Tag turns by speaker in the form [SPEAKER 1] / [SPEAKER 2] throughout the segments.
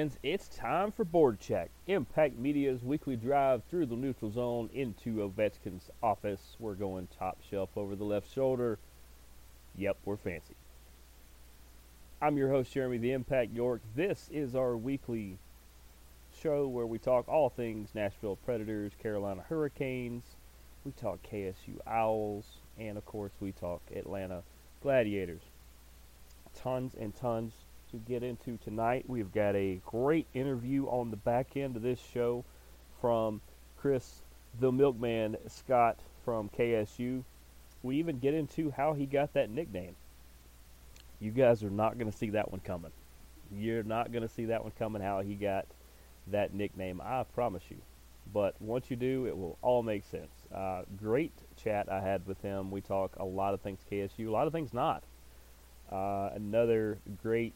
[SPEAKER 1] It's time for Board Check, Impact Media's weekly drive through the neutral zone into Ovechkin's office. We're going top shelf over the left shoulder. Yep, we're fancy. I'm your host, Jeremy the Impact York. This is our weekly show where we talk all things Nashville Predators, Carolina Hurricanes, we talk KSU Owls, and of course, we talk Atlanta Gladiators. Tons and tons to get into tonight. We've got a great interview on the back end of this show from Chris the Milkman Scott from KSU. We even get into how he got that nickname. You guys are not going to see that one coming. You're not going to see that one coming how he got that nickname, I promise you. But once you do, it will all make sense. Uh, great chat I had with him. We talk a lot of things KSU, a lot of things not. Uh, another great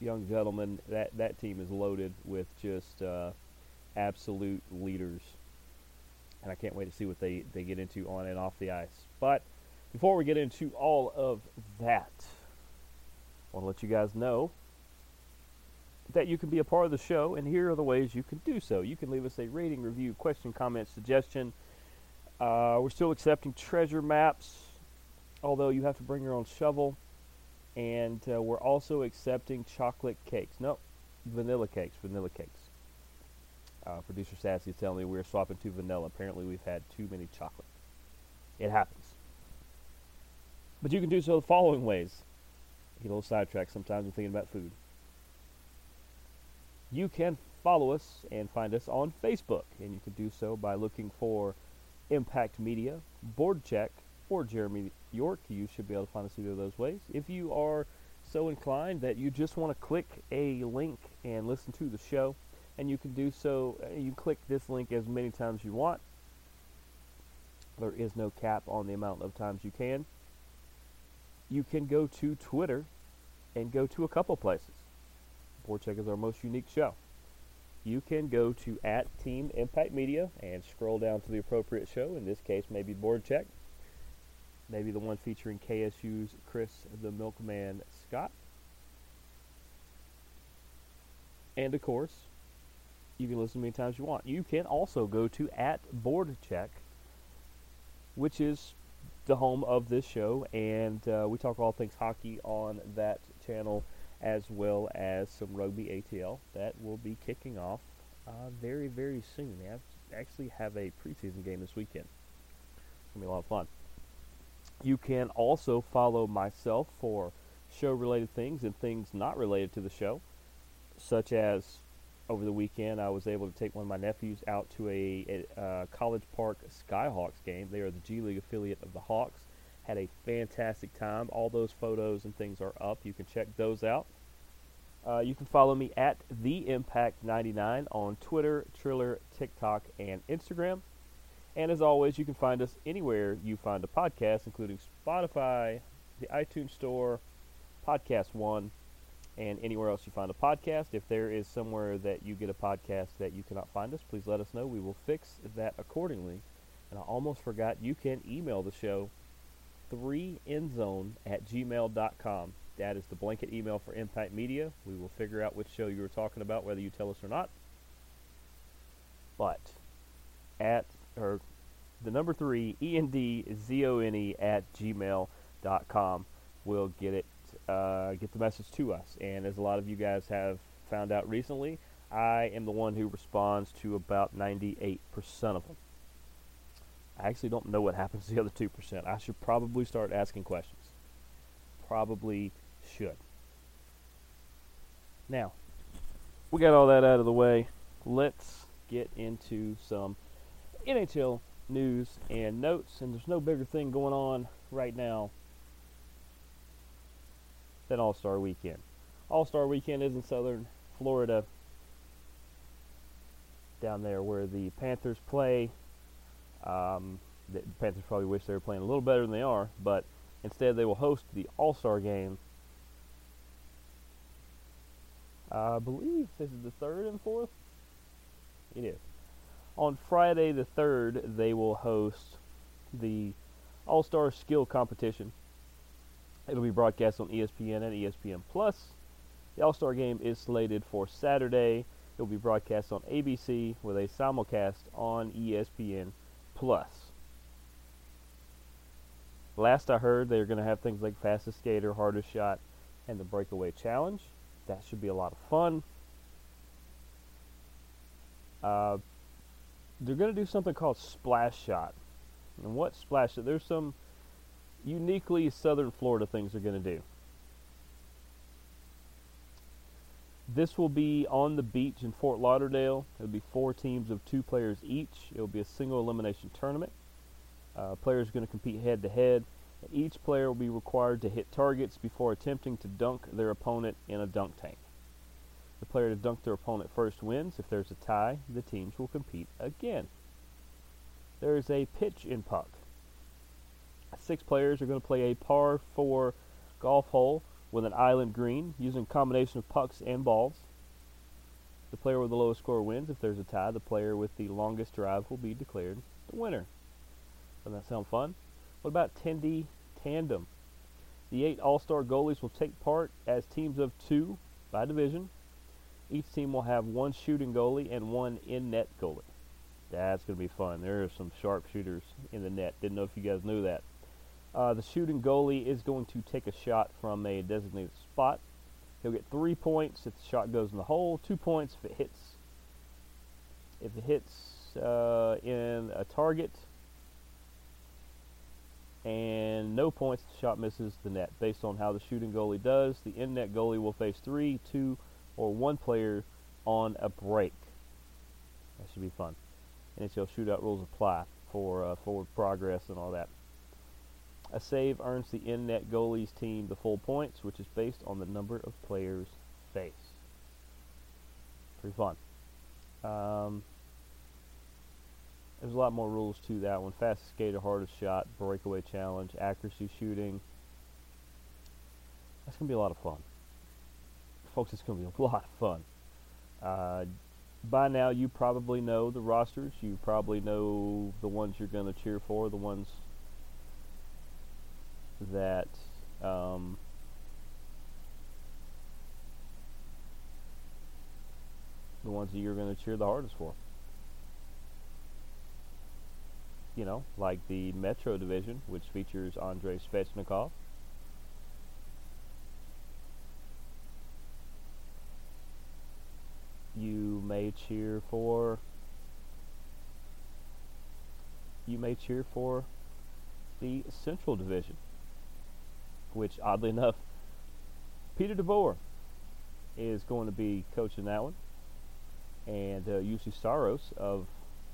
[SPEAKER 1] young gentlemen, That that team is loaded with just uh, absolute leaders, and I can't wait to see what they they get into on and off the ice. But before we get into all of that, I want to let you guys know that you can be a part of the show, and here are the ways you can do so. You can leave us a rating, review, question, comment, suggestion. Uh, we're still accepting treasure maps, although you have to bring your own shovel and uh, we're also accepting chocolate cakes. No, vanilla cakes. Vanilla cakes. Uh, Producer Sassy is telling me we're swapping to vanilla. Apparently, we've had too many chocolate. It happens. But you can do so the following ways. Get a little sidetracked sometimes when thinking about food. You can follow us and find us on Facebook, and you can do so by looking for Impact Media, Board Check, or Jeremy York. You should be able to find us either of those ways. If you are so inclined that you just want to click a link and listen to the show, and you can do so, uh, you click this link as many times you want. There is no cap on the amount of times you can. You can go to Twitter and go to a couple places. Board Check is our most unique show. You can go to at Team Impact Media and scroll down to the appropriate show. In this case, maybe Board Check maybe the one featuring KSU's Chris the Milkman Scott. And of course, you can listen many times you want. You can also go to at Board Check, which is the home of this show, and uh, we talk all things hockey on that channel, as well as some rugby ATL that will be kicking off uh, very, very soon. They have, actually have a preseason game this weekend. It's gonna be a lot of fun. You can also follow myself for show related things and things not related to the show, such as over the weekend I was able to take one of my nephews out to a, a uh, College Park Skyhawks game. They are the G League affiliate of the Hawks. Had a fantastic time. All those photos and things are up. You can check those out. Uh, you can follow me at the Impact 99 on Twitter, Triller, TikTok, and Instagram. And as always, you can find us anywhere you find a podcast, including Spotify, the iTunes Store, Podcast One, and anywhere else you find a podcast. If there is somewhere that you get a podcast that you cannot find us, please let us know. We will fix that accordingly. And I almost forgot you can email the show 3endzone at gmail.com. That is the blanket email for Impact Media. We will figure out which show you were talking about, whether you tell us or not. But at or the number three e n d z o n e at gmail.com will get it uh, get the message to us. And as a lot of you guys have found out recently, I am the one who responds to about 98% of them. I actually don't know what happens to the other 2%. I should probably start asking questions. Probably should. Now, we got all that out of the way. Let's get into some NHL news and notes, and there's no bigger thing going on right now than All Star Weekend. All Star Weekend is in Southern Florida. down there where the Panthers play. Um, the Panthers probably wish they were playing a little better than they are, but instead they will host the All Star game. I believe this is the third and fourth. It is. On Friday the 3rd, they will host the All Star Skill Competition. It'll be broadcast on ESPN and ESPN Plus. The All Star game is slated for Saturday. It'll be broadcast on ABC with a simulcast on ESPN Plus. Last I heard, they're going to have things like fastest skater, hardest shot, and the breakaway challenge. That should be a lot of fun. Uh, they're going to do something called splash shot. And what splash shot? There's some uniquely southern Florida things they're going to do. This will be on the beach in Fort Lauderdale. It'll be four teams of two players each. It'll be a single elimination tournament. Uh, players are going to compete head to head. Each player will be required to hit targets before attempting to dunk their opponent in a dunk tank. The player to dunk their opponent first wins. If there's a tie, the teams will compete again. There is a pitch in puck. Six players are going to play a par 4 golf hole with an island green using a combination of pucks and balls. The player with the lowest score wins. If there's a tie, the player with the longest drive will be declared the winner. Doesn't that sound fun? What about Tendy Tandem? The eight All Star goalies will take part as teams of two by division. Each team will have one shooting goalie and one in net goalie. That's going to be fun. There are some sharpshooters in the net. Didn't know if you guys knew that. Uh, the shooting goalie is going to take a shot from a designated spot. He'll get three points if the shot goes in the hole, two points if it hits. If it hits uh, in a target, and no points if the shot misses the net. Based on how the shooting goalie does, the in net goalie will face three, two, or one player on a break. That should be fun. NHL shootout rules apply for uh, forward progress and all that. A save earns the in net goalie's team the full points, which is based on the number of players faced. Pretty fun. Um, there's a lot more rules to that one. Fastest skater, hardest shot, breakaway challenge, accuracy shooting. That's going to be a lot of fun. Folks, it's going to be a lot of fun. Uh, by now, you probably know the rosters. You probably know the ones you're going to cheer for, the ones that um, the ones that you're going to cheer the hardest for. You know, like the Metro Division, which features Andrei Svechnikov. You may cheer for. You may cheer for the Central Division, which oddly enough, Peter DeBoer is going to be coaching that one, and uh, Juuse Saros of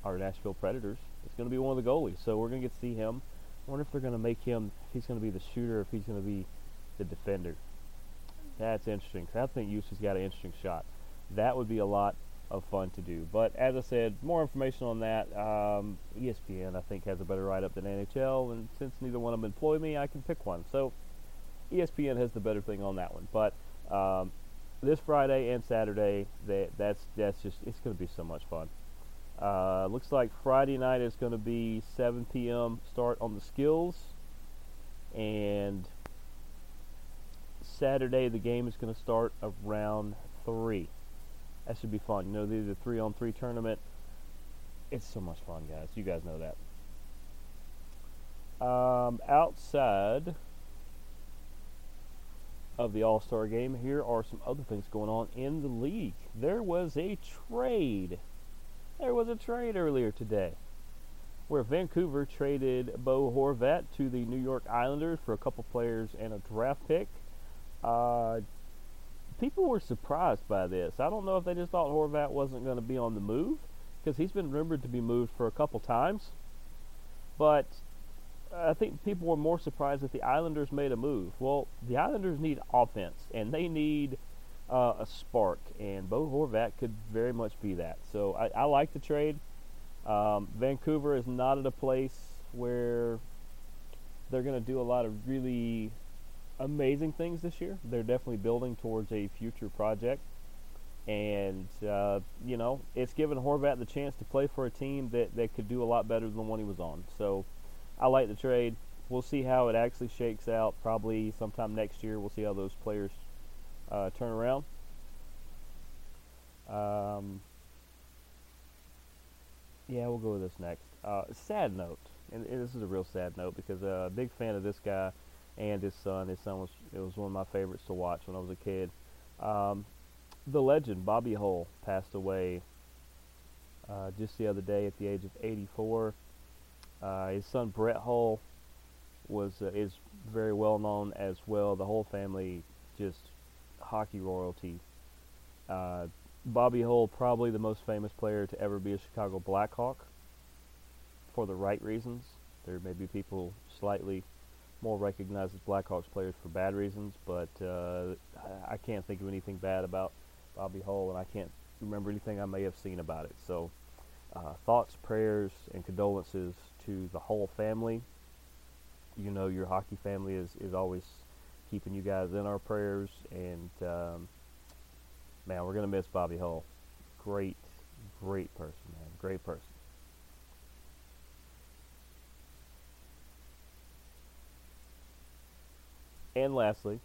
[SPEAKER 1] our Nashville Predators is going to be one of the goalies. So we're going to get to see him. I wonder if they're going to make him, if he's going to be the shooter, if he's going to be the defender. That's interesting. Cause I think Juuse's got an interesting shot. That would be a lot of fun to do. But as I said, more information on that. Um, ESPN, I think, has a better write up than NHL, and since neither one of them employ me, I can pick one. So ESPN has the better thing on that one. But um, this Friday and Saturday, they, that's that's just it's going to be so much fun. Uh, looks like Friday night is going to be 7 p.m. start on the skills, and Saturday the game is going to start around three. That should be fun. You know, the three on three tournament. It's so much fun, guys. You guys know that. Um, outside of the All Star game, here are some other things going on in the league. There was a trade. There was a trade earlier today where Vancouver traded Bo Horvat to the New York Islanders for a couple players and a draft pick. Uh, people were surprised by this. I don't know if they just thought Horvat wasn't going to be on the move because he's been rumored to be moved for a couple times. But I think people were more surprised that the Islanders made a move. Well, the Islanders need offense, and they need uh, a spark, and Bo Horvat could very much be that. So I, I like the trade. Um, Vancouver is not at a place where they're going to do a lot of really amazing things this year. They're definitely building towards a future project. And, uh, you know, it's given Horvat the chance to play for a team that, that could do a lot better than the one he was on. So I like the trade. We'll see how it actually shakes out. Probably sometime next year, we'll see how those players uh, turn around. Um, yeah, we'll go with this next. Uh, sad note, and, and, this is a real sad note because uh, a big fan of this guy and his son. His son was it was one of my favorites to watch when I was a kid. Um, the legend Bobby Hull passed away uh, just the other day at the age of 84. Uh, his son Brett Hull was uh, is very well known as well. The whole family just hockey royalty. Uh, Bobby Hull, probably the most famous player to ever be a Chicago Blackhawk, for the right reasons. There may be people slightly more recognized as Blackhawks players for bad reasons, but uh, I, can't think of anything bad about Bobby Hull, and I can't remember anything I may have seen about it. So, uh, thoughts, prayers, and condolences to the whole family. You know, your hockey family is, is always keeping you guys in our prayers, and um, man, we're gonna miss Bobby Hull. Great, great person, man. Great person. And lastly,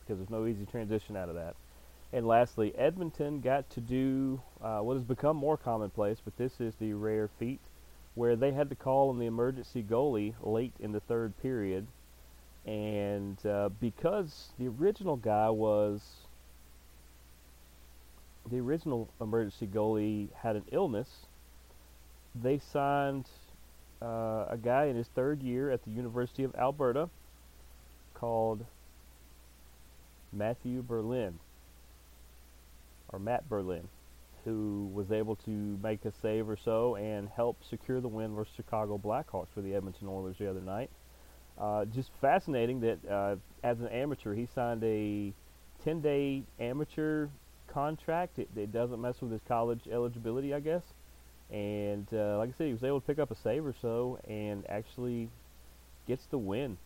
[SPEAKER 1] because there's no easy transition out of that. And lastly, Edmonton got to do uh, what has become more commonplace, but this is the rare feat where they had to call on the emergency goalie late in the third period. And uh, because the original guy was the original emergency goalie had an illness, they signed uh, a guy in his third year at the University of Alberta called Matthew Berlin, or Matt Berlin, who was able to make a save or so and help secure the win versus Chicago Blackhawks for the Edmonton Oilers the other night. Uh, just fascinating that uh, as an amateur, he signed a 10-day amateur contract. It, it, doesn't mess with his college eligibility, I guess. And uh, like I said, he was able to pick up a save or so and actually gets the win,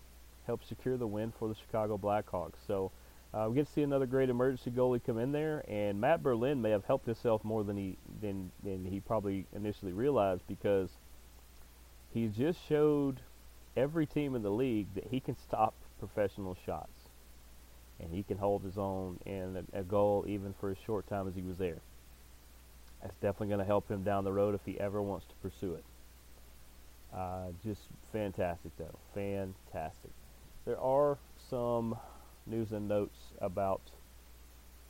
[SPEAKER 1] helps secure the win for the Chicago Blackhawks. So uh, we get to see another great emergency goalie come in there, and Matt Berlin may have helped himself more than he than than he probably initially realized because he just showed every team in the league that he can stop professional shots and he can hold his own in a, a goal even for as short time as he was there. That's definitely going to help him down the road if he ever wants to pursue it. Uh, just fantastic, though. Fantastic. There are some news and notes about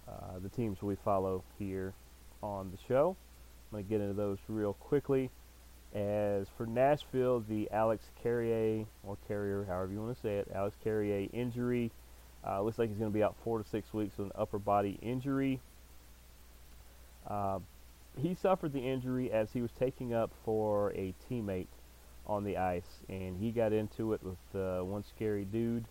[SPEAKER 1] uh, the teams we follow here on the show. I'm going to get into those real quickly. As for Nashville, the Alex Carrier, or Carrier, however you want to say it, Alex Carrier injury uh, looks like he's going to be out four to six weeks with an upper body injury. Uh, he suffered the injury as he was taking up for a teammate on the ice, and he got into it with uh, one scary dude.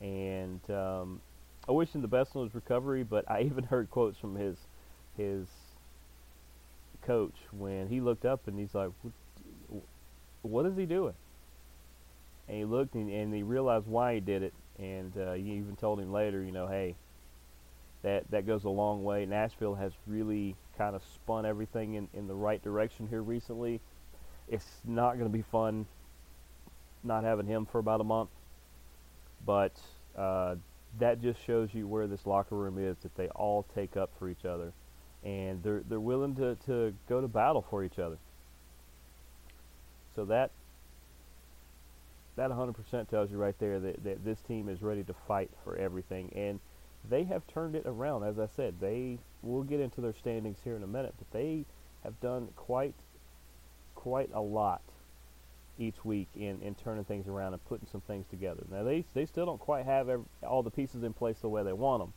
[SPEAKER 1] And um, I wish him the best on his recovery, but I even heard quotes from his his coach when he looked up and he's like, "What is he doing?" And he looked and, and he realized why he did it, and uh, you even told him later, you know, hey, that that goes a long way. Nashville has really kind of spun everything in, in the right direction here recently. It's not going to be fun not having him for about a month, but uh, that just shows you where this locker room is. That they all take up for each other, and they're they're willing to, to go to battle for each other. So that that 100% tells you right there that, that this team is ready to fight for everything. And they have turned it around. As I said, they will get into their standings here in a minute, but they have done quite quite a lot each week in, in turning things around and putting some things together. Now they they still don't quite have every, all the pieces in place the way they want them,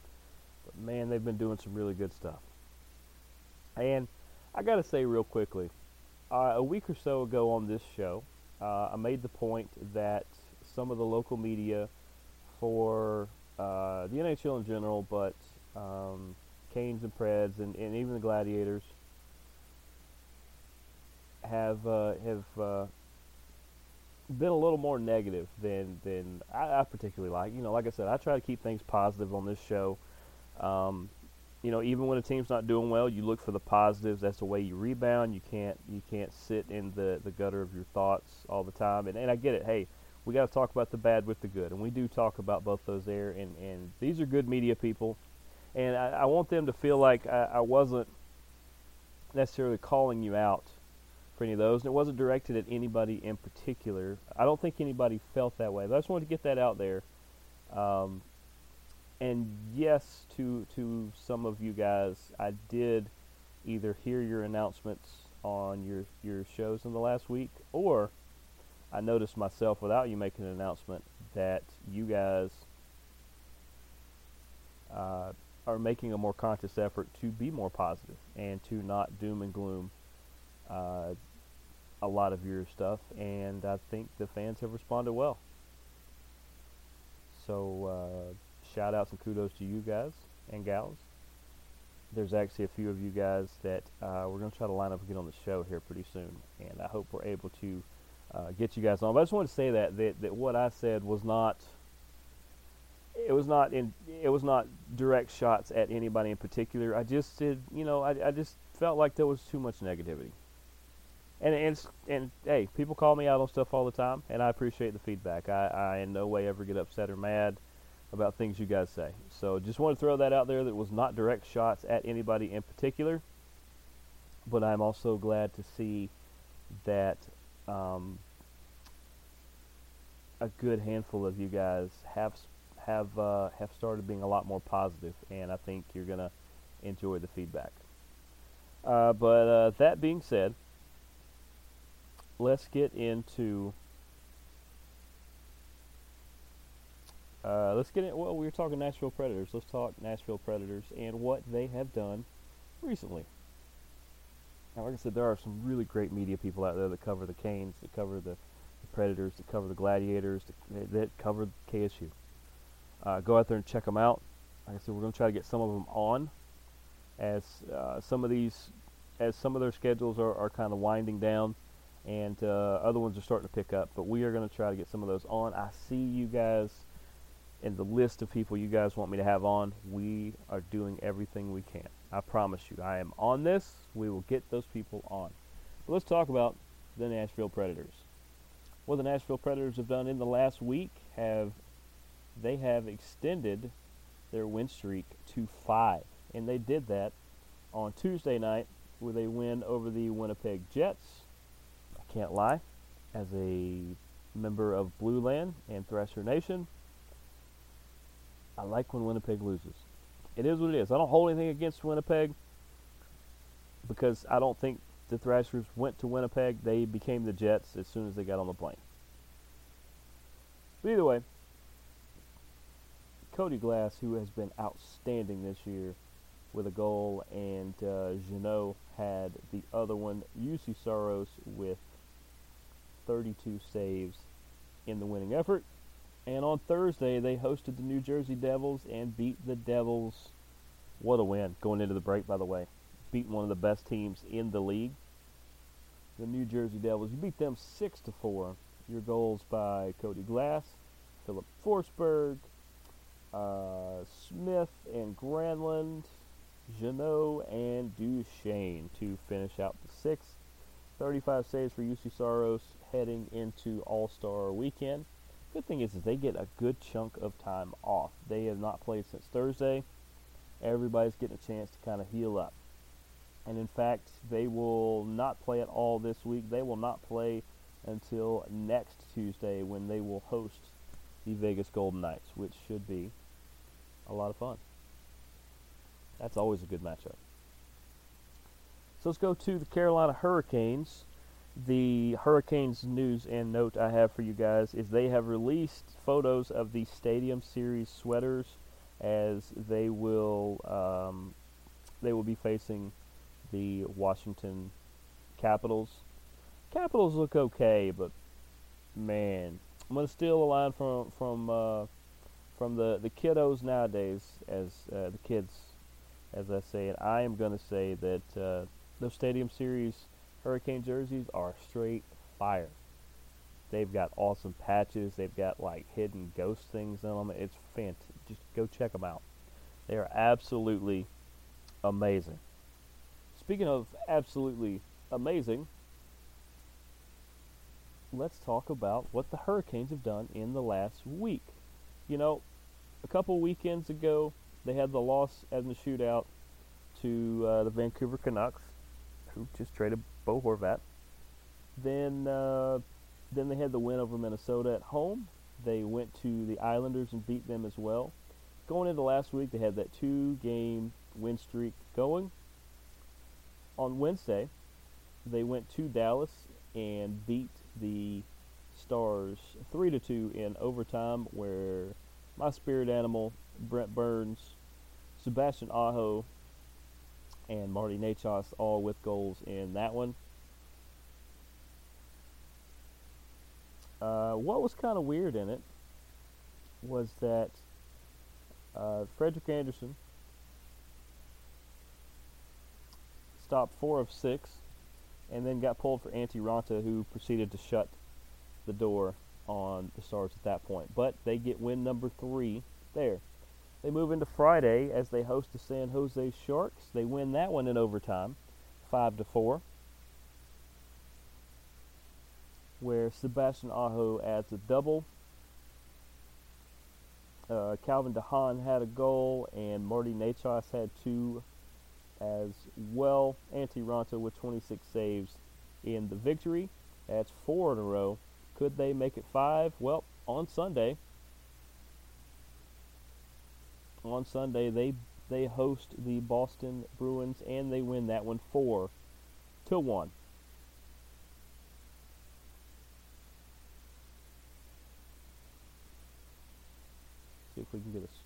[SPEAKER 1] but man, they've been doing some really good stuff. And I got to say real quickly, uh, a week or so ago on this show, uh, I made the point that some of the local media for uh, the NHL in general, but um, Canes and Preds, and, and even the Gladiators have uh, have uh, been a little more negative than than I, I, particularly like. You know, like I said, I try to keep things positive on this show. Um, you know, even when a team's not doing well, you look for the positives. That's the way you rebound. You can't you can't sit in the, the gutter of your thoughts all the time. And and I get it. Hey, we got to talk about the bad with the good, and we do talk about both those there. And and these are good media people, and I, I want them to feel like I, I wasn't necessarily calling you out for any of those, and it wasn't directed at anybody in particular. I don't think anybody felt that way, but I just wanted to get that out there. Um, and yes, to to some of you guys, I did either hear your announcements on your your shows in the last week, or I noticed myself without you making an announcement that you guys uh, are making a more conscious effort to be more positive and to not doom and gloom uh, a lot of your stuff, and I think the fans have responded well. So, uh, shout outs and kudos to you guys and gals. There's actually a few of you guys that uh, we're going to try to line up and get on the show here pretty soon, and I hope we're able to uh, get you guys on. But I just want to say that, that that what I said was not it was not in it was not direct shots at anybody in particular. I just did, you know, I, I just felt like there was too much negativity and and and hey, people call me out on stuff all the time, and I appreciate the feedback. I, I in no way ever get upset or mad about things you guys say. So just want to throw that out there. That was not direct shots at anybody in particular, but I'm also glad to see that um, a good handful of you guys have have uh, have started being a lot more positive, and I think you're gonna enjoy the feedback. Uh, but uh, that being said let's get into uh, let's get in well we were talking Nashville Predators. Let's talk Nashville Predators and what they have done recently. Now like I said there are some really great media people out there that cover the Canes that cover the, the Predators that cover the Gladiators that, that cover KSU uh, go out there and check them out. Like I said we're going to try to get some of them on as uh, some of these as some of their schedules are, are kind of winding down and uh, other ones are starting to pick up. But we are going to try to get some of those on. I see you guys in the list of people you guys want me to have on. We are doing everything we can. I promise you. I am on this. We will get those people on. But let's talk about the Nashville Predators. What the Nashville Predators have done in the last week have they have extended their win streak to five, and they did that on Tuesday night with a win over the Winnipeg Jets can't lie. As a member of Blue Land and Thrasher Nation, I like when Winnipeg loses. It is what it is. I don't hold anything against Winnipeg because I don't think the Thrashers went to Winnipeg. They became the Jets as soon as they got on the plane. But either way, Cody Glass, who has been outstanding this year with a goal, and uh, had the other one. Juuse Saros with 32 saves in the winning effort. And on Thursday, they hosted the New Jersey Devils and beat the Devils. What a win going into the break, by the way. Beat one of the best teams in the league. The New Jersey Devils. You beat them 6 to 4. Your goals by Cody Glass, Filip Forsberg, uh, Smith and Granlund, Jeannot, and Duchene to finish out the sixth. 35 saves for Juuse Saros heading into All Star weekend. Good thing is, is they get a good chunk of time off. They have not played since Thursday. Everybody's getting a chance to kind of heal up. And in fact, they will not play at all this week. They will not play until next Tuesday when they will host the Vegas Golden Knights, which should be a lot of fun. That's always a good matchup. So let's go to the Carolina Hurricanes. The Hurricanes news and note I have for you guys is they have released photos of the Stadium Series sweaters as they will um, they will be facing the Washington Capitals. Capitals look okay, but man, I'm gonna steal a line from from uh, from the the kiddos nowadays, as uh, the kids as I say it, I am to say that uh, those Stadium Series Hurricane jerseys are straight fire. They've got awesome patches. They've got like hidden ghost things on them. It's fantastic. Just go check them out. They are absolutely amazing. Speaking of absolutely amazing, let's talk about what the Hurricanes have done in the last week. You know, a couple weekends ago, they had the loss in the shootout to uh, the Vancouver Canucks, who just traded Bo Horvat. Then, uh, then they had the win over Minnesota at home. They went to the Islanders and beat them as well. Going into last week, they had that two-game win streak going. On Wednesday, they went to Dallas and beat the Stars three to two in overtime, where my spirit animal Brent Burns, Sebastian Aho, and Marty Necas all with goals in that one. Uh, what was kind of weird in it was that uh, Frederik Andersen stopped four of six and then got pulled for Antti Raanta, who proceeded to shut the door on the Stars at that point. But they get win number three there. They move into Friday as they host the San Jose Sharks. They win that one in overtime, five to four. Where Sebastian Aho adds a double. Uh, Calvin de Haan had a goal, and Marty Necas had two as well. Antti Raanta with 26 saves in the victory. That's four in a row. Could they make it five? Well, on Sunday, on Sunday they they host the Boston Bruins and they win that one four to one. See if we can get us.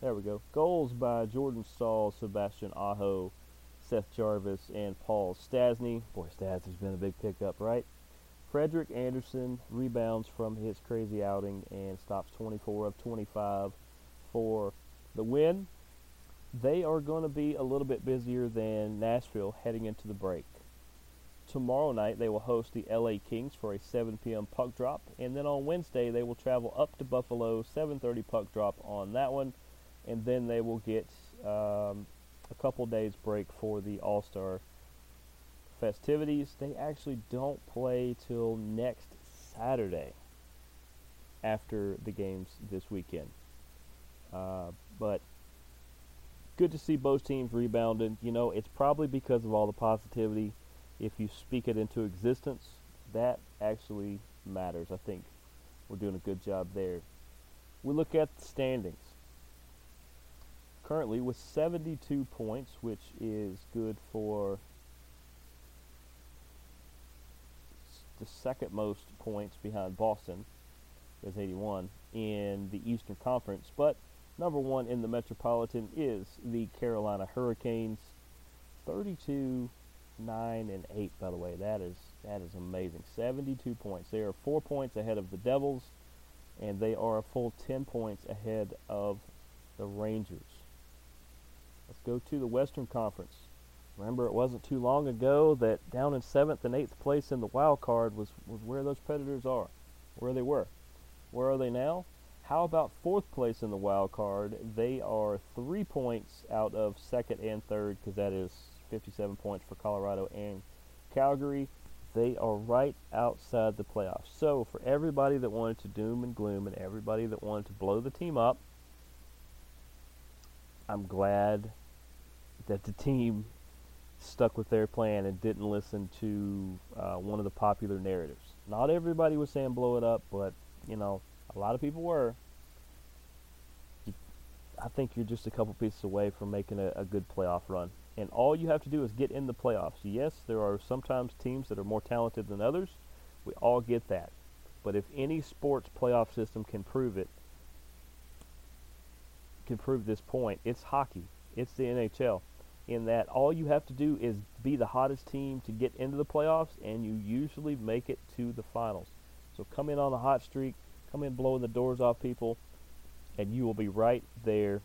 [SPEAKER 1] There we go. Goals by Jordan Staal, Sebastian Aho, Seth Jarvis, and Paul Stastny. Boy, Stas has been a big pickup, right? Frederik Andersen rebounds from his crazy outing and stops 24 of 25 for the win. They are going to be a little bit busier than Nashville heading into the break. Tomorrow night they will host the LA Kings for a 7 p.m. puck drop, and then on Wednesday they will travel up to Buffalo 7:30 puck drop on that one, and then they will get um, a couple days break for the All Star festivities. They actually don't play till next Saturday after the games this weekend. Uh, but good to see both teams rebounding. You know, it's probably because of all the positivity. If you speak it into existence, that actually matters. I think we're doing a good job there. We look at the standings. Currently, with 72 points, which is good for the second most points behind Boston, is 81 in the Eastern Conference. But number one in the Metropolitan is the Carolina Hurricanes, 32, 9, and 8. By the way, that is that is amazing. 72 points. They are four points ahead of the Devils, and they are a full 10 points ahead of the Rangers. Let's go to the Western Conference. Remember, it wasn't too long ago that down in seventh and eighth place in the wild card was, was where those Predators are, where they were. Where are they now? How about fourth place in the wild card? They are three points out of second and third because that is 57 points for Colorado and Calgary. They are right outside the playoffs. So for everybody that wanted to doom and gloom and everybody that wanted to blow the team up, I'm glad that the team stuck with their plan and didn't listen to uh, one of the popular narratives. Not everybody was saying blow it up, but you know, a lot of people were. I think you're just a couple pieces away from making a, a good playoff run. And all you have to do is get in the playoffs. Yes, there are sometimes teams that are more talented than others. We all get that. But if any sports playoff system can prove it, can prove this point, it's hockey. It's the NHL in that all you have to do is be the hottest team to get into the playoffs, and you usually make it to the finals. So come in on a hot streak, come in blowing the doors off people, and you will be right there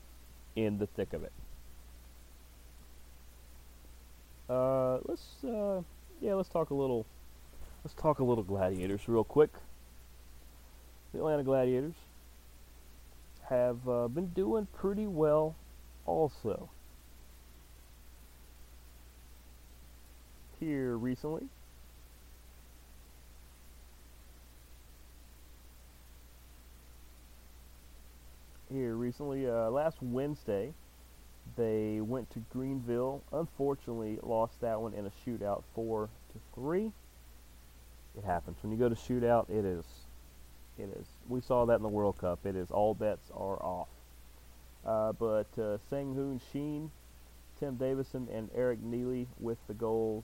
[SPEAKER 1] in the thick of it. Uh, let's uh, yeah, let's talk a little. Let's talk a little Gladiators real quick. The Atlanta Gladiators have uh, been doing pretty well, also. Here recently, here recently, uh, last Wednesday, they went to Greenville. Unfortunately, lost that one in a shootout, four to three. It happens when you go to shootout. It is, it is. We saw that in the World Cup. It is all bets are off. Uh, but uh, Sang-Hoon Shin, Tim Davison, and Eric Neiley with the goals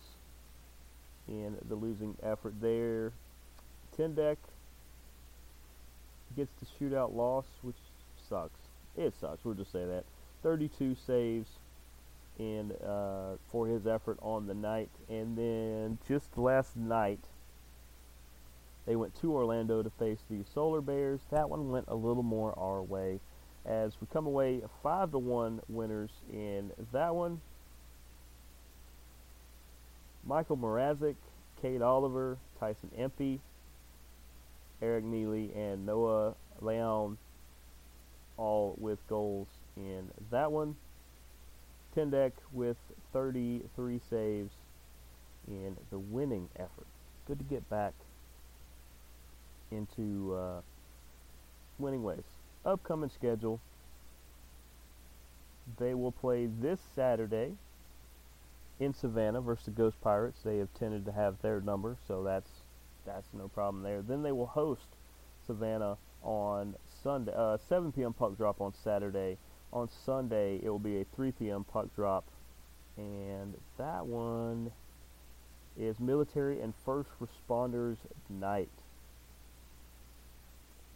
[SPEAKER 1] in the losing effort there. Tendek gets the shootout loss, which sucks. It sucks. We'll just say that. 32 saves in uh, for his effort on the night, and then just last night they went to Orlando to face the Solar Bears. That one went a little more our way, as we come away five to one winners in that one. Michael Mrazek, Kate Oliver, Tyson Empey, Eric Neiley, and Noah Leon all with goals in that one. Tendek with 33 saves in the winning effort. Good to get back into uh, winning ways. Upcoming schedule. They will play this Saturday in Savannah versus the Ghost Pirates. They have tended to have their number, so that's that's no problem there. Then they will host Savannah on Sunday, uh, 7 p.m. puck drop on Saturday. On Sunday, it will be a 3 p.m. puck drop, and that one is Military and First Responders Night.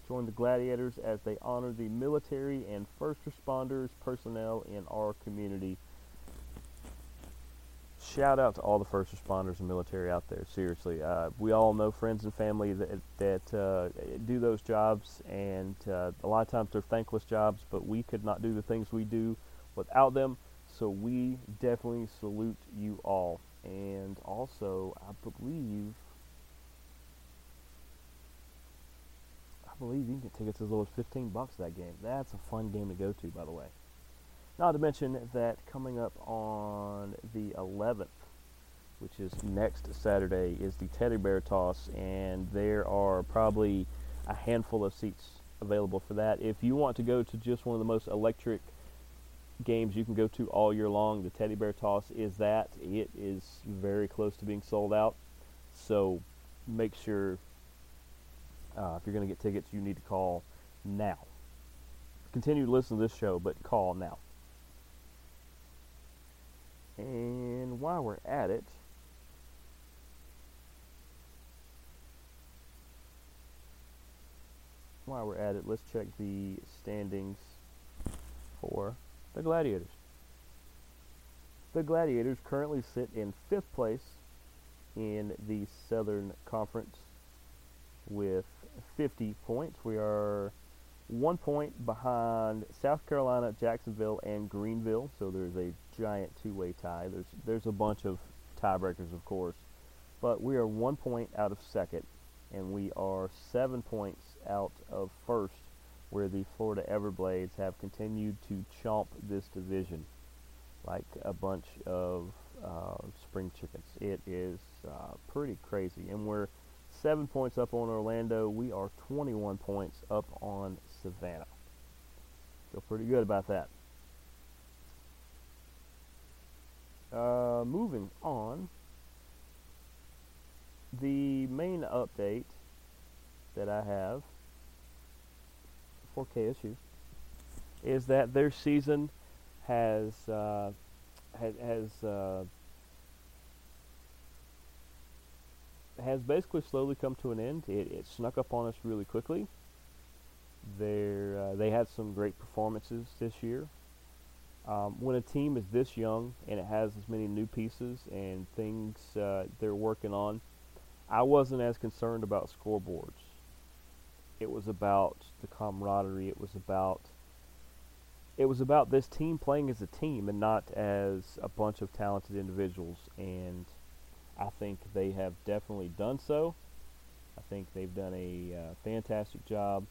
[SPEAKER 1] Join the Gladiators as they honor the military and first responders personnel in our community shout out to all the first responders and military out there. Seriously, uh, we all know friends and family that that uh, do those jobs, and uh, a lot of times they're thankless jobs. But we could not do the things we do without them. So we definitely salute you all. And also, I believe, I believe you can get tickets as low as 15 bucks that game. That's a fun game to go to, by the way. Not to mention that coming up on the 11th, which is next Saturday, is the Teddy Bear Toss, and there are probably a handful of seats available for that. If you want to go to just one of the most electric games you can go to all year long, the Teddy Bear Toss is that. It is very close to being sold out, so make sure uh, if you're going to get tickets, you need to call now. Continue to listen to this show, but call now. And while we're at it, while we're at it, let's check the standings for the Gladiators. The Gladiators currently sit in fifth place in the Southern Conference with 50 points. We are one point behind South Carolina, Jacksonville, and Greenville. So there's a giant two-way tie. There's there's a bunch of tiebreakers, of course, but we are one point out of second, and we are seven points out of first, where the Florida Everblades have continued to chomp this division like a bunch of uh, spring chickens. It is uh, pretty crazy, and we're seven points up on Orlando. We are 21 points up on Savannah. Feel pretty good about that. Uh, moving on, the main update that I have for KSU is that their season has uh, has has, uh, has basically slowly come to an end. It, it snuck up on us really quickly. They uh, they had some great performances this year. Um, when a team is this young and it has as many new pieces and things uh, they're working on, I wasn't as concerned about scoreboards. It was about the camaraderie. It was about it was about this team playing as a team and not as a bunch of talented individuals. And I think they have definitely done so. I think they've done a uh, fantastic job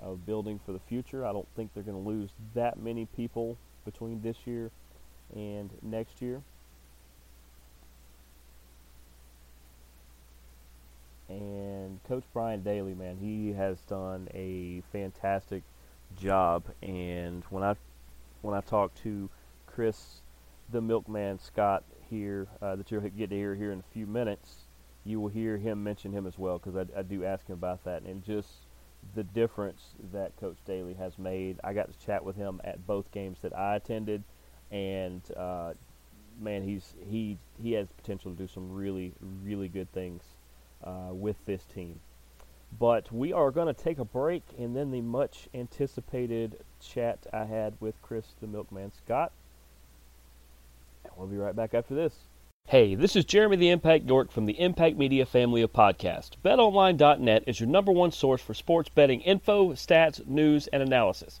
[SPEAKER 1] of building for the future. I don't think they're going to lose that many people between this year and next year. And Coach Brian Daly, man, he has done a fantastic job. And when I when I talk to Chris, the milkman Scott here, uh, that you'll get to hear here in a few minutes, you will hear him mention him as well because I, I do ask him about that and just the difference that Coach Daly has made. I got to chat with him at both games that I attended, and uh, man, he's he he has potential to do some really really good things uh, with this team. But we are going to take a break, and then the much anticipated chat I had with Chris the Milkman Scott. And we'll be right back after this. Hey, this is Jeremy the Impact York from the Impact Media family of podcasts. BetOnline.net is your number one source for sports betting info, stats, news, and analysis.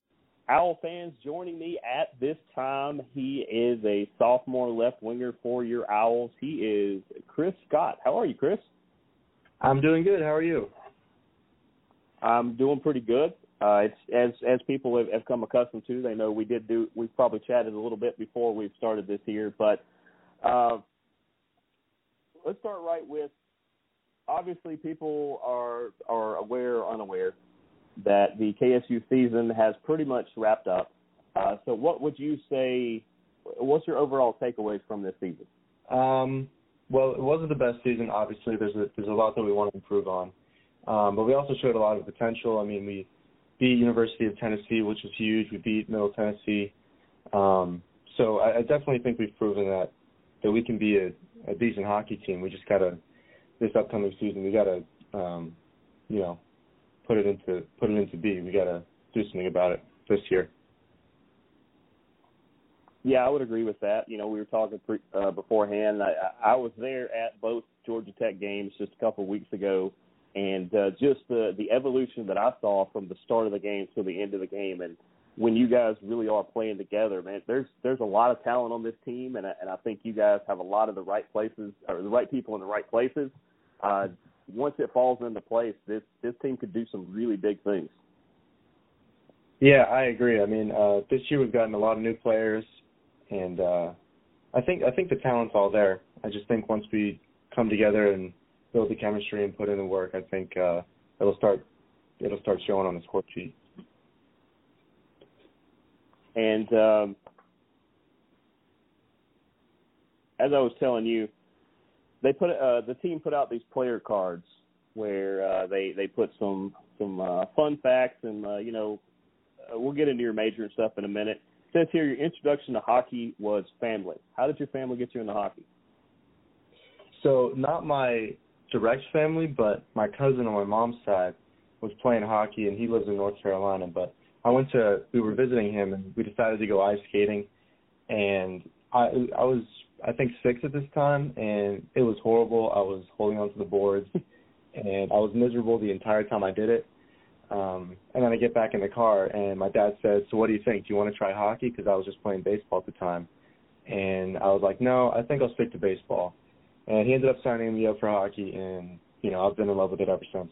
[SPEAKER 1] Owl fans joining me at this time. He is a sophomore left winger for your Owls. He is Chris Scott. How are you, Chris?
[SPEAKER 2] I'm doing good. How are you?
[SPEAKER 1] I'm doing pretty good. Uh, it's as as people have, have come accustomed to. They know we did do. We probably chatted a little bit before we started this here, but uh, let's start right with. Obviously, people are are aware or unaware that the KSU season has pretty much wrapped up. Uh, so, what would you say? What's your overall takeaways from this season?
[SPEAKER 2] Um, well, it wasn't the best season. Obviously, there's a there's a lot that we want to improve on, um, but we also showed a lot of potential. I mean, we beat University of Tennessee, which was huge. We beat Middle Tennessee. Um, so I, I definitely think we've proven that that we can be a, a decent hockey team. We just gotta this upcoming season. We gotta um, you know put it into put it into B. We got to do something about it this year.
[SPEAKER 1] Yeah, I would agree with that. You know, we were talking pre, uh, beforehand. I, I was there at both Georgia Tech games just a couple of weeks ago, and uh, just the the evolution that I saw from the start of the game to the end of the game, and when you guys really are playing together, man, there's there's a lot of talent on this team, and I, and I think you guys have a lot of the right places or the right people in the right places. Uh, once it falls into place, this this team could do some really big things.
[SPEAKER 2] Yeah, I agree. I mean, uh, this year we've gotten a lot of new players, and uh, I think I think the talent's all there. I just think once we come together and build the chemistry and put in the work, I think uh, it'll start it'll start showing on the score sheet.
[SPEAKER 1] And um, as I was telling you, they put uh, the team put out these player cards where uh, they they put some some uh, fun facts and uh, you know uh, we'll get into your major and stuff in a minute. It says here your introduction to hockey was family. How did your family get you into hockey?
[SPEAKER 2] So not my direct family, but my cousin on my mom's side was playing hockey and he lives in North Carolina. But I went to we were visiting him and we decided to go ice skating and I I was I think six at this time, and it was horrible. I was holding onto the boards, and I was miserable the entire time I did it. Um, and then I get back in the car, and my dad said, "So what do you think? Do you want to try hockey?" Because I was just playing baseball at the time, and I was like, "No, I think I'll stick to baseball." And he ended up signing me up for hockey, and you know I've been in love with it ever since.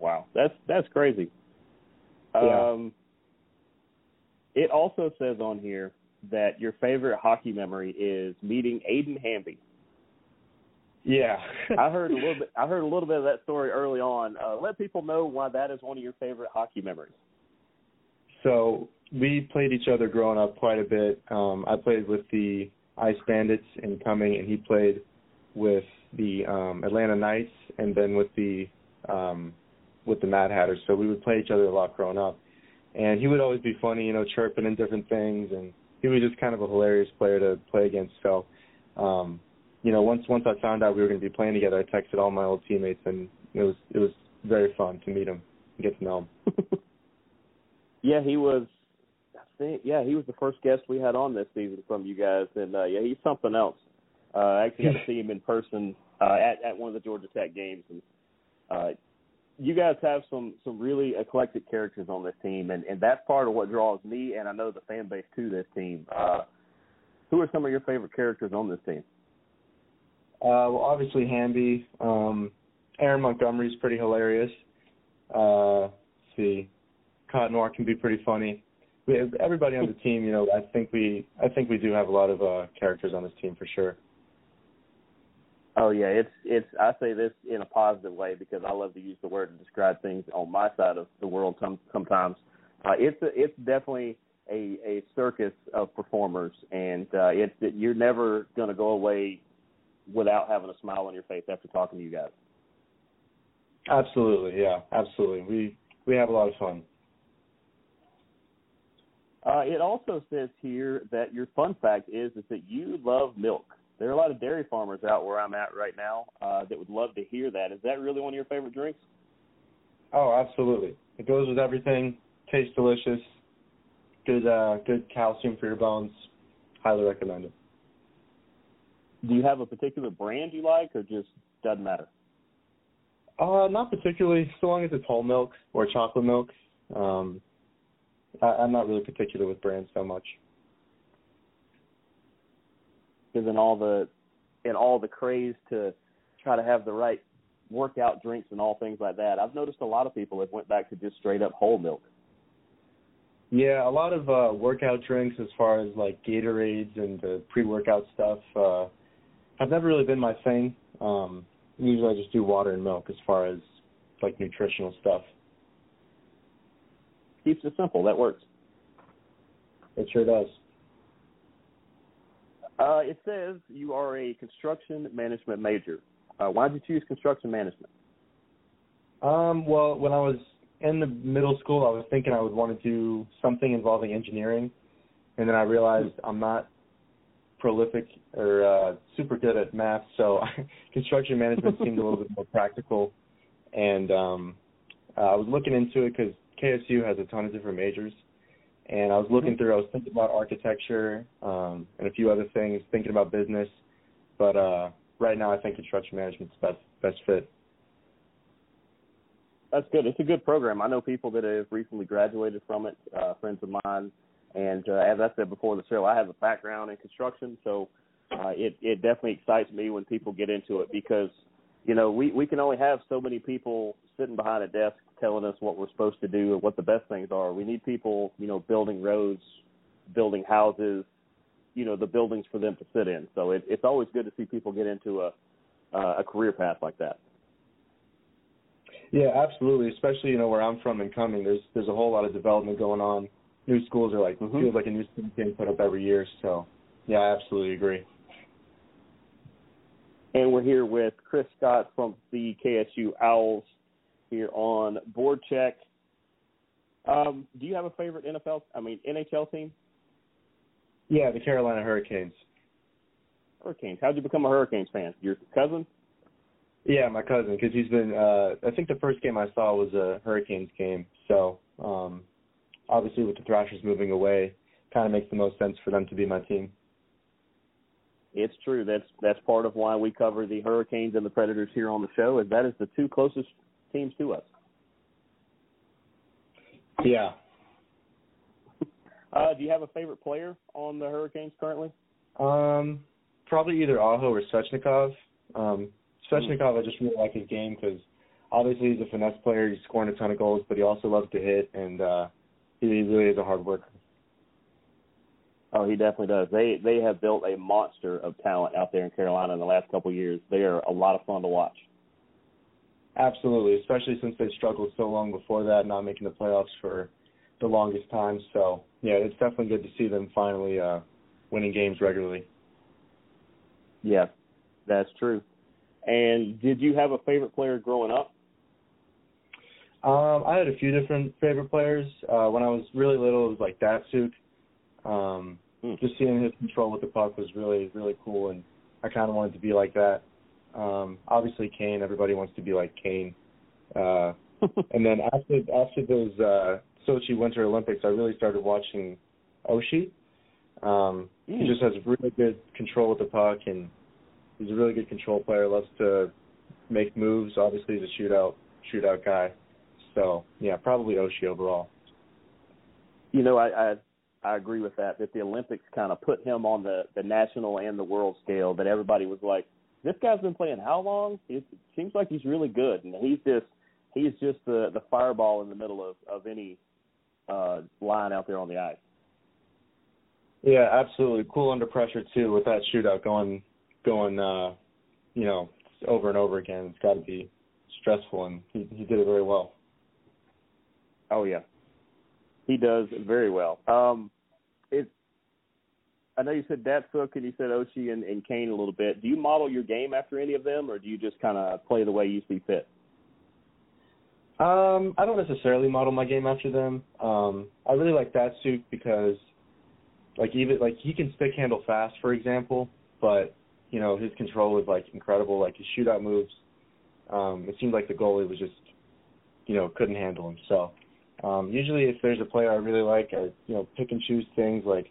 [SPEAKER 1] Wow, that's that's crazy.
[SPEAKER 2] Yeah.
[SPEAKER 1] Um, it also says on here that your favorite hockey memory is meeting Aiden Hamby.
[SPEAKER 2] Yeah,
[SPEAKER 1] I heard a little bit. I heard a little bit of that story early on. Uh, let people know why that is one of your favorite hockey memories.
[SPEAKER 2] So we played each other growing up quite a bit. Um, I played with the Ice Bandits in Cumming, and he played with the um, Atlanta Knights, and then with the um, with the Mad Hatters. So we would play each other a lot growing up. And he would always be funny, you know, chirping and different things, and he was just kind of a hilarious player to play against. So um, you know, once once I found out we were going to be playing together, I texted all my old teammates, and it was it was very fun to meet him and get to know him.
[SPEAKER 3] yeah, he was. I think yeah, he was the first guest we had on this season from you guys, and uh, yeah, he's something else. Uh, I actually got to see him in person uh, at at one of the Georgia Tech games, and uh, you guys have some some really eclectic characters on this team, and and that's part of what draws me and I know the fan base to this team. Uh, who are some of your favorite characters on this team?
[SPEAKER 2] Uh, well, obviously Hamby. Um, Aaron Montgomery's pretty hilarious. Uh, see, Cotton Noir can be pretty funny. We everybody on the team. You know, I think we I think we do have a lot of uh, characters on this team for sure.
[SPEAKER 3] Oh yeah, it's it's. I say this in a positive way because I love to use the word to describe things on my side of the world. Some, sometimes uh, it's a, it's definitely a a circus of performers, and uh, it's it, you're never going to go away without having a smile on your face after talking to you guys.
[SPEAKER 2] Absolutely, yeah, absolutely. We we have a lot of fun.
[SPEAKER 3] Uh, it also says here that your fun fact is is that you love milk there are a lot of dairy farmers out where I'm at right now uh, that would love to hear that. Is that really one of your favorite drinks?
[SPEAKER 2] Oh, absolutely. It goes with everything. Tastes delicious. Good, uh, good calcium for your bones. Highly recommend it.
[SPEAKER 3] Do you have a particular brand you like, or just doesn't matter?
[SPEAKER 2] Uh, not particularly. So long as it's whole milk or chocolate milk. Um, I, I'm not really particular with brands so much
[SPEAKER 3] because in all the in all the craze to try to have the right workout drinks and all things like that, I've noticed a lot of people have went back to just straight up whole milk.
[SPEAKER 2] Yeah, a lot of uh workout drinks as far as like Gatorades and the pre-workout stuff uh have never really been my thing. Um usually I just do water and milk as far as like nutritional stuff.
[SPEAKER 3] Keeps it simple. That works.
[SPEAKER 2] It sure does.
[SPEAKER 3] Uh, it says you are a construction management major. Uh, why did you choose construction management?
[SPEAKER 2] Um, well, when I was in the middle school, I was thinking I would want to do something involving engineering, and then I realized I'm not prolific or uh, super good at math, so construction management seemed a little bit more practical. And um, uh, I was looking into it because KSU has a ton of different majors, and I was looking mm-hmm. through. I was thinking about architecture um, and a few other things, thinking about business, but uh, right now I think construction management's best best fit.
[SPEAKER 3] That's good. It's a good program. I know people that have recently graduated from it, uh, friends of mine, and uh, as I said before the show, I have a background in construction, so uh, it it definitely excites me when people get into it because you know we we can only have so many people sitting behind a desk telling us what we're supposed to do and what the best things are. We need people, you know, building roads, building houses, you know, the buildings for them to sit in. So it, it's always good to see people get into a uh, a career path like that.
[SPEAKER 2] Yeah, absolutely. Especially you know where I'm from and coming, there's there's a whole lot of development going on. New schools are like mm-hmm. feels like a new school getting put up every year. So yeah, I absolutely agree.
[SPEAKER 3] And we're here with Chris Scott from the KSU Owls here on BoardCheck. Um, do you have a favorite NFL? I mean NHL team?
[SPEAKER 2] Yeah, the Carolina Hurricanes.
[SPEAKER 3] Hurricanes. How'd you become a Hurricanes fan? Your cousin?
[SPEAKER 2] Yeah, my cousin, because he's been. Uh, I think the first game I saw was a Hurricanes game. So um, obviously, with the Thrashers moving away, kind of makes the most sense for them to be my team.
[SPEAKER 3] It's true. That's that's part of why we cover the Hurricanes and the Predators here on the show. Is that is the two closest teams to us.
[SPEAKER 2] Yeah.
[SPEAKER 3] Uh, do you have a favorite player on the Hurricanes currently?
[SPEAKER 2] Um, probably either Aho or Svechnikov. Um, Svechnikov, I just really like his game because obviously he's a finesse player. He's scoring a ton of goals, but he also loves to hit, and uh, he really is a hard worker.
[SPEAKER 3] Oh, he definitely does. They they have built a monster of talent out there in Carolina in the last couple of years. They are a lot of fun to watch.
[SPEAKER 2] Absolutely, especially since they struggled so long before that, not making the playoffs for the longest time. So yeah, it's definitely good to see them finally uh, winning games regularly.
[SPEAKER 3] Yeah, that's true. And did you have a favorite player growing up?
[SPEAKER 2] Um, I had a few different favorite players. Uh, when I was really little, it was like Datsyuk. Um, hmm. Just seeing his control with the puck was really, really cool, and I kind of wanted to be like that. Um, obviously, Kane. Everybody wants to be like Kane. Uh, and then after after those uh, Sochi Winter Olympics, I really started watching Oshie. Um, He
[SPEAKER 3] Mm.
[SPEAKER 2] just has really good control with the puck, and he's a really good control player. Loves to make moves. Obviously, he's a shootout shootout guy. So yeah, probably Oshie overall.
[SPEAKER 3] you know, I, I I agree with that. That the Olympics kind of put him on the the national and the world scale. That everybody was like, this guy's been playing how long? It seems like he's really good, and he's just he's just the the fireball in the middle of of any uh line out there on the ice.
[SPEAKER 2] Yeah, absolutely. Cool under pressure too with that shootout going going uh you know, over and over again. It's got to be stressful and he he did it very well.
[SPEAKER 3] Oh yeah, he does very well. Um, it. I know you said Datsyuk and you said Oshie and, and Kane a little bit. Do you model your game after any of them, or do you just kind of play the way you see fit?
[SPEAKER 2] Um, I don't necessarily model my game after them. Um, I really like Datsyuk because, like, even like he can stick handle fast, for example, but you know his control is like incredible. Like his shootout moves, um, it seemed like the goalie was just, you know, couldn't handle him. So, um, usually if there's a player I really like, I you know pick and choose things. Like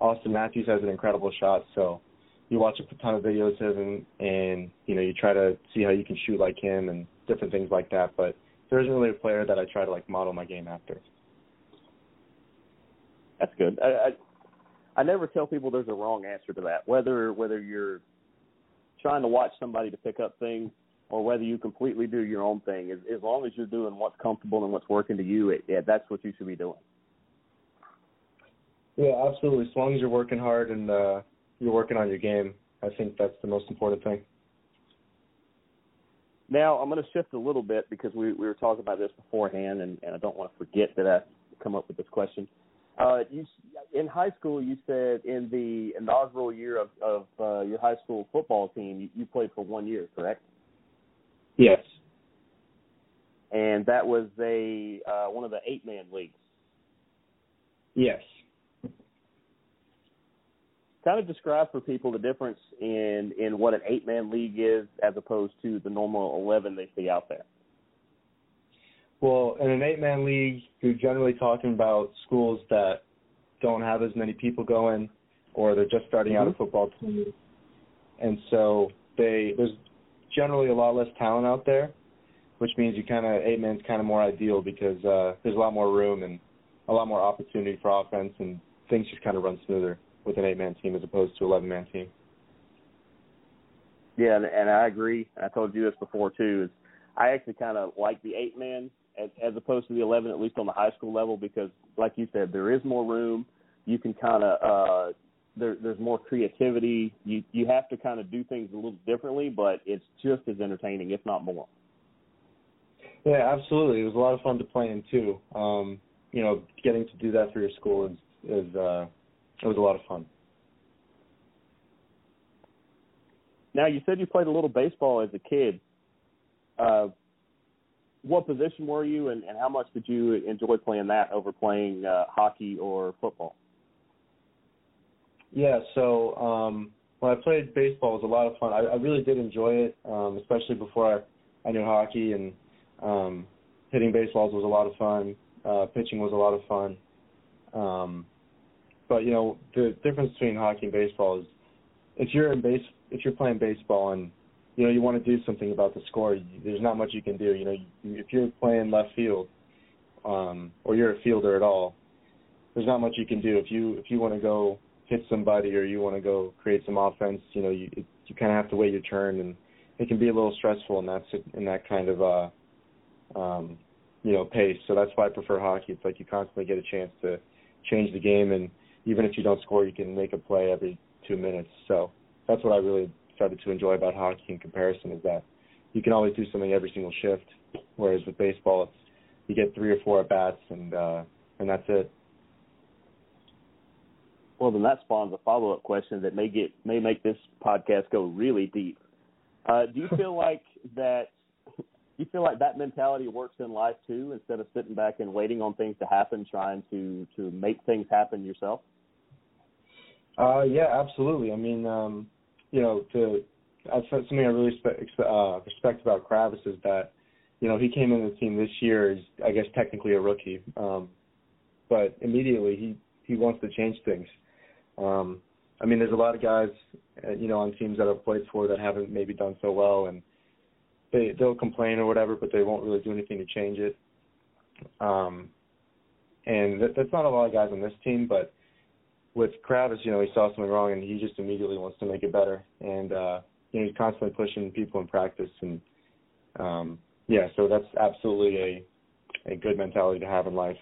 [SPEAKER 2] Auston Matthews has an incredible shot, so you watch a ton of videos of him, and you know you try to see how you can shoot like him and different things like that. But there isn't really a player that I try to like model my game after.
[SPEAKER 3] That's good. I, I I never tell people there's a wrong answer to that. Whether whether you're trying to watch somebody to pick up things or whether you completely do your own thing, as, as long as you're doing what's comfortable and what's working to you, it, yeah, that's what you should be doing.
[SPEAKER 2] Yeah, absolutely. As long as you're working hard and uh, you're working on your game, I think that's the most important thing.
[SPEAKER 3] Now I'm going to shift a little bit because we, we were talking about this beforehand, and, and I don't want to forget that I come up with this question. Uh, you in high school, you said in the inaugural year of, of uh, your high school football team, you, you played for one year, correct?
[SPEAKER 2] Yes.
[SPEAKER 3] And that was a uh, one of the eight man leagues.
[SPEAKER 2] Yes.
[SPEAKER 3] Kind of describe for people the difference in in what an eight man league is as opposed to the normal eleven they see out there.
[SPEAKER 2] Well, in an eight-man league, you're generally talking about schools that don't have as many people going, or they're just starting out a
[SPEAKER 3] Mhm.
[SPEAKER 2] football team, and so they there's generally a lot less talent out there, which means you kind of eight man's kind of more ideal because uh, there's a lot more room and a lot more opportunity for offense, and things just kind of run smoother with an eight-man team as opposed to eleven man team.
[SPEAKER 3] Yeah, and, and I agree. I told you this before too. Is I actually kind of like the eight man as, as opposed to the eleven, at least on the high school level, because like you said, there is more room. You can kind of uh, there, there's more creativity. You you have to kind of do things a little differently, but it's just as entertaining, if not more.
[SPEAKER 2] Yeah, absolutely. It was a lot of fun to play in too. Um, you know, getting to do that for your school is is uh it was a lot of fun.
[SPEAKER 3] Now you said you played a little baseball as a kid. Uh, what position were you, and, and how much did you enjoy playing that over playing uh, hockey or football?
[SPEAKER 2] Yeah, so um when I played baseball it was a lot of fun. I, I really did enjoy it, um, especially before I, I knew hockey and um hitting baseballs was a lot of fun. Uh pitching was a lot of fun. Um but you know, the difference between hockey and baseball is if you're in base if you're playing baseball and you know you want to do something about the score, there's not much you can do. You know, if you're playing left field, um, or you're a fielder at all, there's not much you can do. If you if you want to go hit somebody or you want to go create some offense, you know, you you kind of have to wait your turn, and it can be a little stressful in that in that kind of uh, um, you know pace. So that's why I prefer hockey. It's like you constantly get a chance to change the game, and even if you don't score, you can make a play every two minutes. So that's what I really started to enjoy about hockey in comparison is that you can always do something every single shift, whereas with baseball, it's you get three or four at bats and uh, and that's it.
[SPEAKER 3] Well, then that spawns a follow up question that may get may make this podcast go really deep. Uh, do you feel like that? You feel like that mentality works in life too? Instead of sitting back and waiting on things to happen, trying to to make things happen yourself.
[SPEAKER 2] Uh, yeah, absolutely. I mean, um, you know, to that's something I really respect, uh, respect about Kravis is that, you know, he came into the team this year as I guess technically a rookie, um, but immediately he he wants to change things. Um, I mean, there's a lot of guys, uh, you know, on teams that I've played for that haven't maybe done so well, and they they'll complain or whatever, but they won't really do anything to change it. Um, and that, that's not a lot of guys on this team, but with Kravis, you know, he saw something wrong and he just immediately wants to make it better. And uh, you know, he's constantly pushing people in practice and um yeah, so that's absolutely a a good mentality to have in life.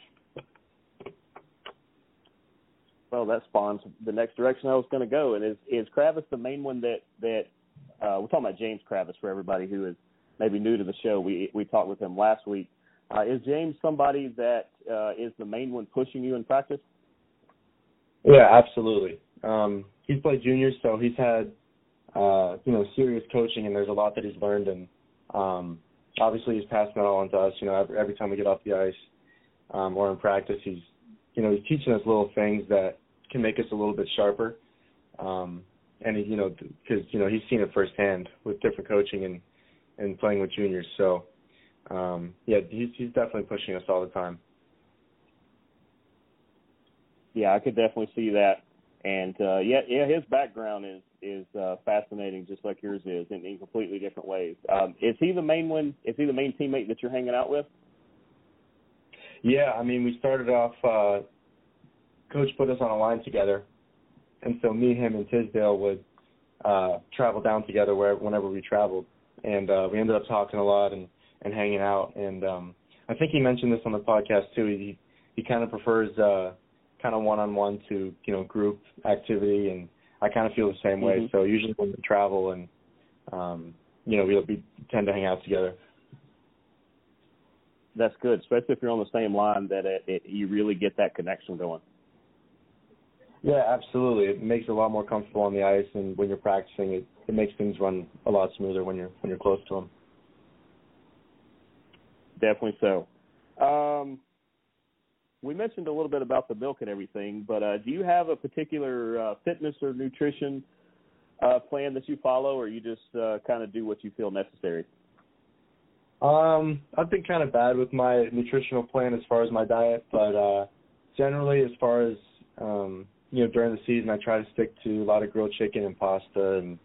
[SPEAKER 3] Well, that spawns the next direction I was going to go. And is is Kravis the main one that that uh, we're talking about James Kravis for everybody who is maybe new to the show. We we talked with him last week. Uh, is James somebody that uh, is the main one pushing you in practice?
[SPEAKER 2] Yeah, absolutely. Um, he's played juniors, so he's had uh, you know serious coaching, and there's a lot that he's learned, and um, obviously he's passing that all on to us. You know, every, every time we get off the ice um, or in practice, he's you know he's teaching us little things that can make us a little bit sharper. Um, and he, you know, because you know he's seen it firsthand with different coaching and and playing with juniors. So um, yeah, he's he's definitely pushing us all the time.
[SPEAKER 3] Yeah, I could definitely see that. And uh, yeah, yeah, his background is is uh, fascinating, just like yours is, in, in completely different ways. Um, is he the main one? Is he the main teammate that you're hanging out with?
[SPEAKER 2] Yeah, I mean, we started off. Uh, Coach put us on a line together, and so me, him, and Tisdale would uh, travel down together where whenever we traveled, and uh, we ended up talking a lot and and hanging out. And um, I think he mentioned this on the podcast too. He he kind of prefers uh, kind of one-on-one to you know group activity, and I kind of feel the same way.
[SPEAKER 3] Mhm.
[SPEAKER 2] So usually when we travel and um, you know we we tend to hang out together.
[SPEAKER 3] That's good, especially if you're on the same line. That it, it, you really get that connection going.
[SPEAKER 2] Yeah, absolutely. It makes it a lot more comfortable on the ice, and when you're practicing, it it makes things run a lot smoother when you're when you're close to them.
[SPEAKER 3] Definitely so. Um, we mentioned a little bit about the milk and everything, but uh, do you have a particular uh, fitness or nutrition uh, plan that you follow, or you just uh, kind of do what you feel necessary?
[SPEAKER 2] Um, I've been kind of bad with my nutritional plan as far as my diet, but uh, generally, as far as um, you know, during the season, I try to stick to a lot of grilled chicken and pasta, and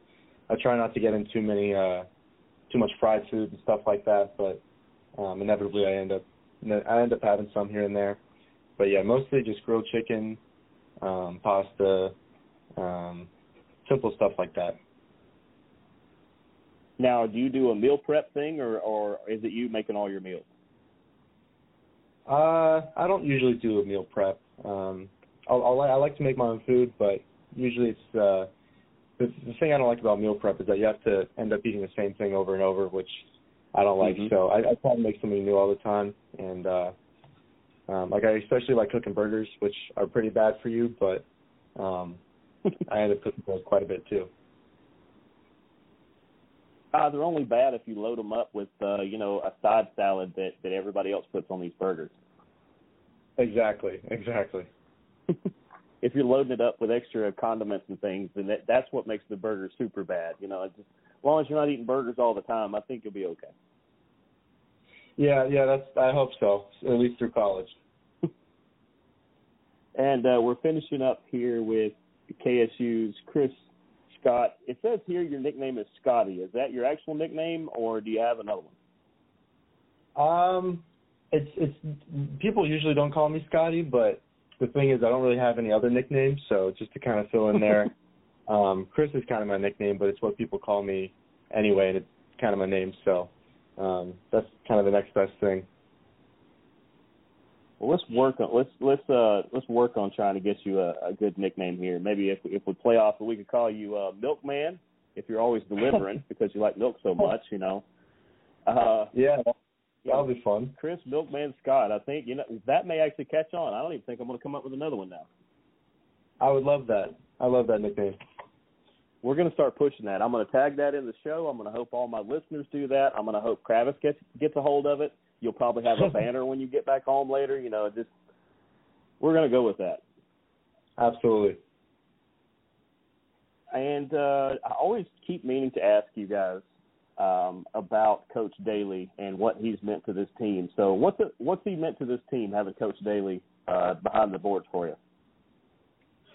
[SPEAKER 2] I try not to get in too many, uh, too much fried food and stuff like that. But um, inevitably, I end up, I end up having some here and there. But yeah, mostly just grilled chicken, um, pasta, um, simple stuff like that.
[SPEAKER 3] Now, do you do a meal prep thing, or or is it you making all your meals?
[SPEAKER 2] Uh, I don't usually do a meal prep. Um, I'll, I'll, I like to make my own food, but usually it's uh, the, the thing I don't like about meal prep is that you have to end up eating the same thing over and over, which I don't like.
[SPEAKER 3] Mhm.
[SPEAKER 2] So I, I try to make something new all the time, and uh, um, like I especially like cooking burgers, which are pretty bad for you, but um, I end up cooking those quite a bit too.
[SPEAKER 3] Uh, they're only bad if you load them up with, uh, you know, a side salad that that everybody else puts on these burgers.
[SPEAKER 2] Exactly, exactly.
[SPEAKER 3] if you're loading it up with extra condiments and things, then that, that's what makes the burger super bad. You know, just, as long as you're not eating burgers all the time, I think you'll be okay.
[SPEAKER 2] Yeah, yeah, that's. I hope so. At least through college.
[SPEAKER 3] And uh, we're finishing up here with KSU's Chris Scott. It says here your nickname is Scotty. Is that your actual nickname, or do you have another one?
[SPEAKER 2] Um, it's it's people usually don't call me Scotty, but the thing is I don't really have any other nicknames, so just to kind of fill in there, um, Chris is kind of my nickname, but it's what people call me anyway, and it's kind of my name, so um, that's kind of the next best thing.
[SPEAKER 3] Well, let's work on let's let's uh let's work on trying to get you a, a good nickname here. Maybe if if we play off, we could call you uh, Milkman if you're always delivering because you like milk so much, you know. Uh,
[SPEAKER 2] Yeah, that'll be fun.
[SPEAKER 3] Chris Milkman Scott. I think you know that may actually catch on. I don't even think I'm going to come up with another one now.
[SPEAKER 2] I would love that. I love that nickname.
[SPEAKER 3] We're going to start pushing that. I'm going to tag that in the show. I'm going to hope all my listeners do that. I'm going to hope Kravis gets gets a hold of it. You'll probably have a banner when you get back home later. You know, just we're going to go with that.
[SPEAKER 2] Absolutely.
[SPEAKER 3] and uh, I always keep meaning to ask you guys um, about Coach Daly and what he's meant to this team. So, what's it, what's he meant to this team having Coach Daly uh, behind the boards for you?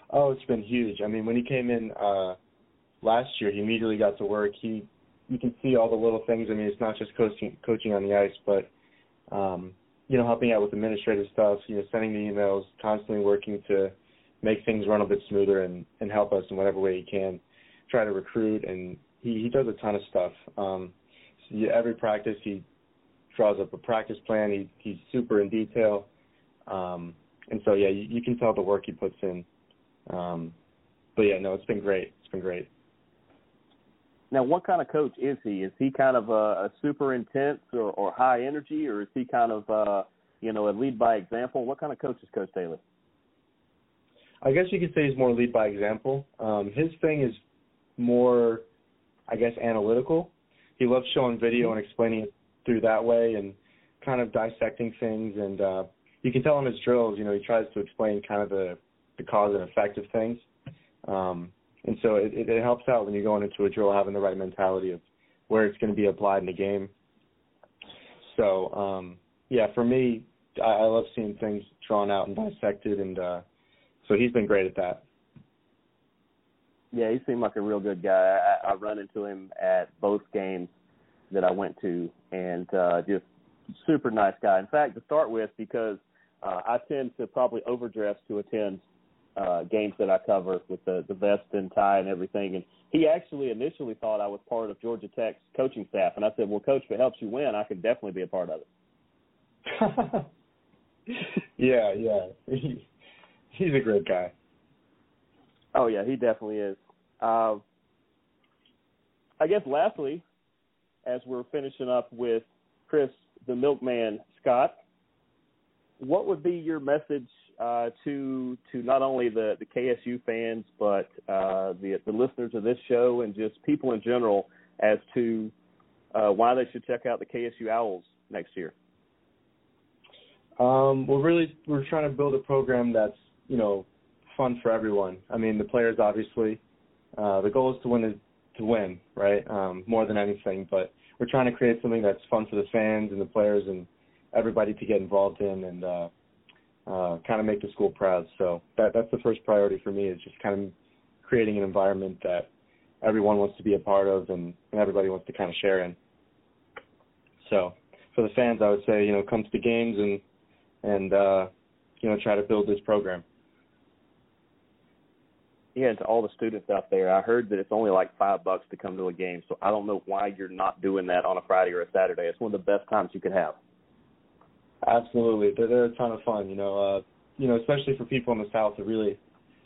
[SPEAKER 2] Oh, it's been huge. I mean, when he came in uh, last year, he immediately got to work. He, you can see all the little things. I mean, it's not just coaching coaching on the ice, but um, you know, helping out with administrative stuff. You know, sending the emails, constantly working to make things run a bit smoother and and help us in whatever way he can. Try to recruit, and he he does a ton of stuff. Um, so yeah, every practice he draws up a practice plan. He he's super in detail. Um, and so yeah, you, you can tell the work he puts in. Um, but yeah, no, it's been great. It's been great.
[SPEAKER 3] Now, what kind of coach is he? Is he kind of a, a super intense or, or high energy, or is he kind of uh, you know a lead by example? What kind of coach is Coach Daly?
[SPEAKER 2] I guess you could say he's more lead by example. Um, his thing is more, I guess, analytical. He loves showing video and explaining it through that way, and kind of dissecting things. And uh, you can tell in his drills, you know, he tries to explain kind of the the cause and effect of things. Um, and so it, it, helps out when you're going into a drill having the right mentality of where it's going to be applied in the game. So um, yeah, for me, I, I love seeing things drawn out and dissected, and uh, so he's been great at that.
[SPEAKER 3] Yeah, he seemed like a real good guy. I, I run into him at both games that I went to, and uh, just super nice guy. In fact, to start with, because uh, I tend to probably overdress to attend uh, games that I cover with the the vest and tie and everything. And he actually initially thought I was part of Georgia Tech's coaching staff, and I said, "Well, coach, if it helps you win, I could definitely be a part of
[SPEAKER 2] it." yeah, yeah, he, he's a great guy.
[SPEAKER 3] Oh yeah, he definitely is. Uh, I guess lastly, as we're finishing up with Chris the Milkman Scott, what would be your message uh, to to not only the, the KSU fans but uh, the the listeners of this show and just people in general as to uh, why they should check out the KSU Owls next year?
[SPEAKER 2] Um, we're really we're trying to build a program that's you know fun for everyone. I mean, the players obviously. Uh, the goal is to win is to win, right? Um, more than anything, but we're trying to create something that's fun for the fans and the players and everybody to get involved in and uh, kind of make the school proud. So that that's the first priority for me is just kind of creating an environment that everyone wants to be a part of and, and everybody wants to kind of share in. So for the fans, I would say you know come to the games and and uh, you know try to build this program.
[SPEAKER 3] Yeah, and to all the students out there, I heard that it's only like five bucks to come to a game. So I don't know why you're not doing that on a Friday or a Saturday. It's one of the best times you could have.
[SPEAKER 2] Absolutely, they're, they're a ton of fun. You know, uh, you know, especially for people in the South that really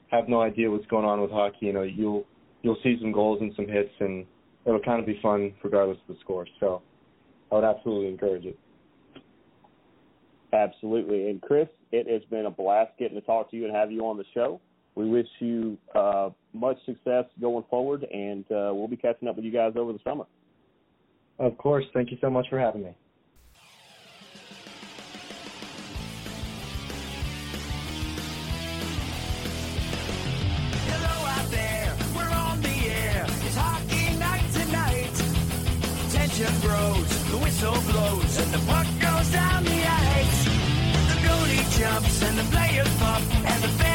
[SPEAKER 2] have no idea what's going on with hockey. You know, you'll you'll see some goals and some hits, and it'll kind of be fun regardless of the score. So, I would absolutely encourage it.
[SPEAKER 3] Absolutely, and Chris, it has been a blast getting to talk to you and have you on the show. We wish you uh, much success going forward, and uh, we'll be catching up with you guys over the summer.
[SPEAKER 2] Of course. Thank you so much for having me.
[SPEAKER 4] whistle blows and the puck goes down the ice. The goalie jumps and the player pop and the